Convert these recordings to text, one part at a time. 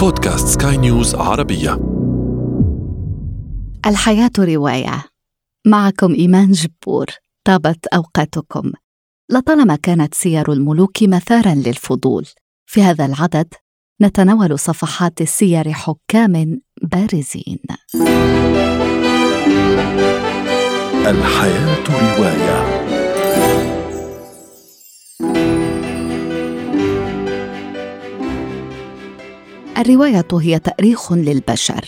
بودكاست سكاي نيوز عربية. الحياة رواية. معكم إيمان جبور. طابت أوقاتكم. لطالما كانت سير الملوك مثارا للفضول في هذا العدد نتناول صفحات سير حكام بارزين. الحياة رواية. الرواية هي تاريخ للبشر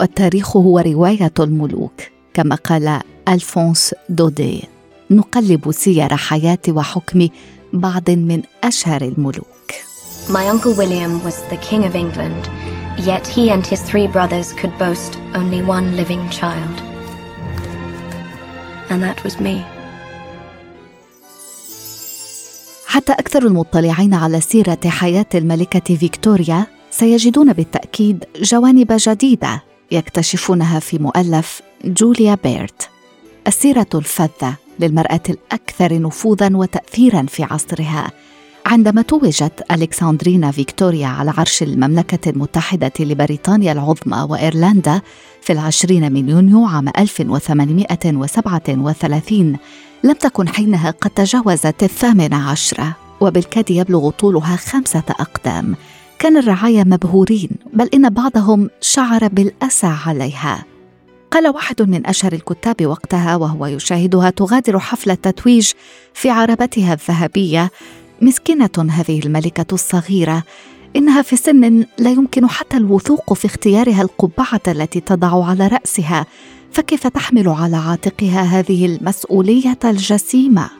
والتاريخ هو رواية الملوك كما قال ألفونس دودي نقلب سير حياة وحكم بعض من أشهر الملوك My uncle William was the king of England, yet he and his three brothers could boast only one living child. And that was me. حتى أكثر المطلعين على سيرة حياة الملكة فيكتوريا سيجدون بالتأكيد جوانب جديدة يكتشفونها في مؤلف جوليا بيرت. السيرة الفذة للمرأة الأكثر نفوذا وتاثيرا في عصرها عندما توجت ألكسندرينا فيكتوريا على عرش المملكة المتحدة لبريطانيا العظمى وإيرلندا في العشرين من يونيو عام 1837 لم تكن حينها قد تجاوزت الثامنة عشرة وبالكاد يبلغ طولها خمسة أقدام. كان الرعايا مبهورين بل إن بعضهم شعر بالأسى عليها. قال واحد من أشهر الكتاب وقتها وهو يشاهدها تغادر حفل التتويج في عربتها الذهبية مسكينة هذه الملكة الصغيرة إنها في سن لا يمكن حتى الوثوق في اختيارها القبعة التي تضع على رأسها فكيف تحمل على عاتقها هذه المسؤولية الجسيمة؟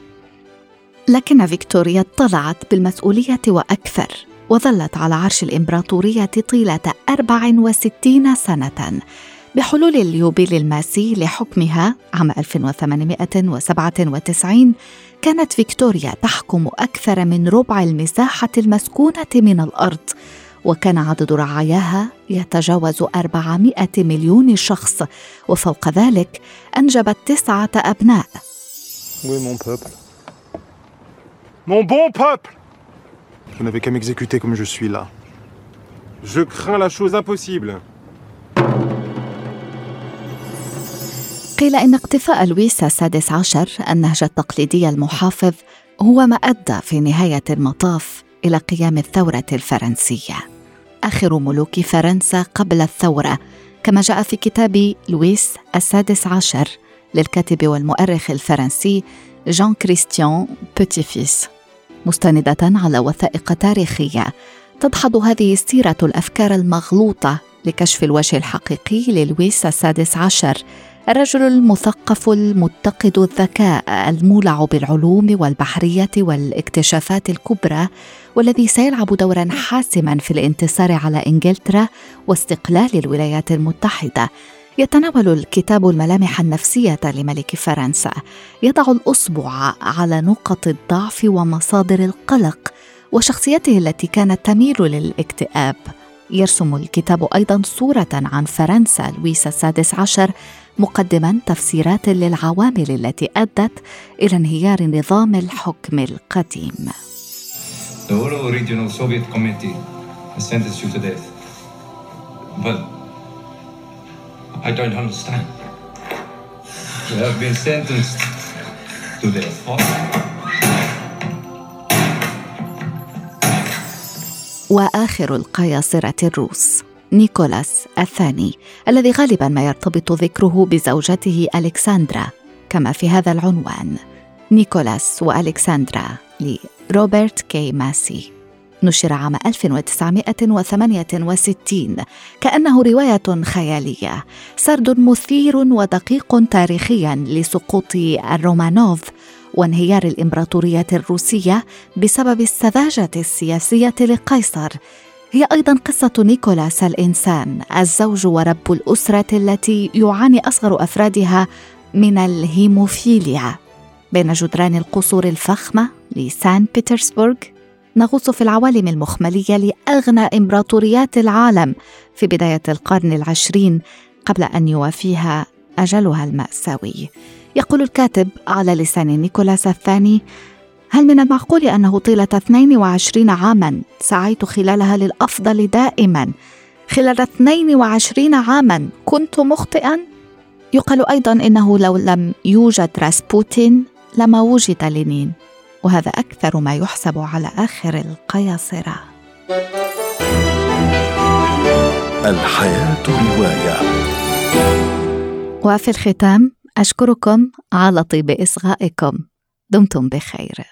لكن فيكتوريا اطلعت بالمسؤولية وأكثر. وظلت على عرش الإمبراطورية طيلة 64 سنة بحلول اليوبيل الماسي لحكمها عام 1897 كانت فيكتوريا تحكم أكثر من ربع المساحة المسكونة من الأرض وكان عدد رعاياها يتجاوز 400 مليون شخص وفوق ذلك أنجبت تسعة أبناء Oui, mon peuple. Mon bon peuple Vous n'avez qu'à m'exécuter comme je suis là. Je crains la chose impossible. قيل إن اقتفاء لويس السادس عشر النهج التقليدي المحافظ هو ما أدى في نهاية المطاف إلى قيام الثورة الفرنسية آخر ملوك فرنسا قبل الثورة كما جاء في كتاب لويس السادس عشر للكاتب والمؤرخ الفرنسي جان كريستيان بوتيفيس مستندة على وثائق تاريخية. تدحض هذه السيرة الأفكار المغلوطة لكشف الوجه الحقيقي للويس السادس عشر الرجل المثقف المتقد الذكاء المولع بالعلوم والبحرية والاكتشافات الكبرى والذي سيلعب دورا حاسما في الانتصار على إنجلترا واستقلال الولايات المتحدة. يتناول الكتاب الملامح النفسية لملك فرنسا. يضع الاصبع على نقط الضعف ومصادر القلق وشخصيته التي كانت تميل للاكتئاب. يرسم الكتاب أيضا صورة عن فرنسا لويس السادس عشر مقدما تفسيرات للعوامل التي أدت إلى انهيار نظام الحكم القديم. The Regional Soviet Committee has sentenced you to death. But I don't understand. You have been sentenced to death. وآخر القياصرة الروس نيكولاس الثاني الذي غالبا ما يرتبط ذكره بزوجته الكسندرا كما في هذا العنوان نيكولاس والكسندرا لروبرت كي ماسي نشر عام 1968 كأنه رواية خيالية. سرد مثير ودقيق تاريخيا لسقوط الرومانوف وانهيار الإمبراطورية الروسية بسبب السذاجة السياسية لقيصر. هي أيضا قصة نيكولاس الإنسان الزوج ورب الأسرة التي يعاني أصغر أفرادها من الهيموفيليا. بين جدران القصور الفخمة لسان بيترسبورغ نغوص في العوالم المخملية لأغنى إمبراطوريات العالم في بداية القرن العشرين قبل أن يوافيها أجلها المأساوي. يقول الكاتب على لسان نيكولاس الثاني هل من المعقول أنه طيلة 22 عاما سعيت خلالها للأفضل دائما؟ خلال 22 عاما كنت مخطئا؟ يقال أيضا إنه لو لم يوجد راسبوتين لما وجد لينين. وهذا أكثر ما يحسب على آخر القياصرة. الحياة رواية. وفي الختام أشكركم على طيب إصغائكم. دمتم بخير.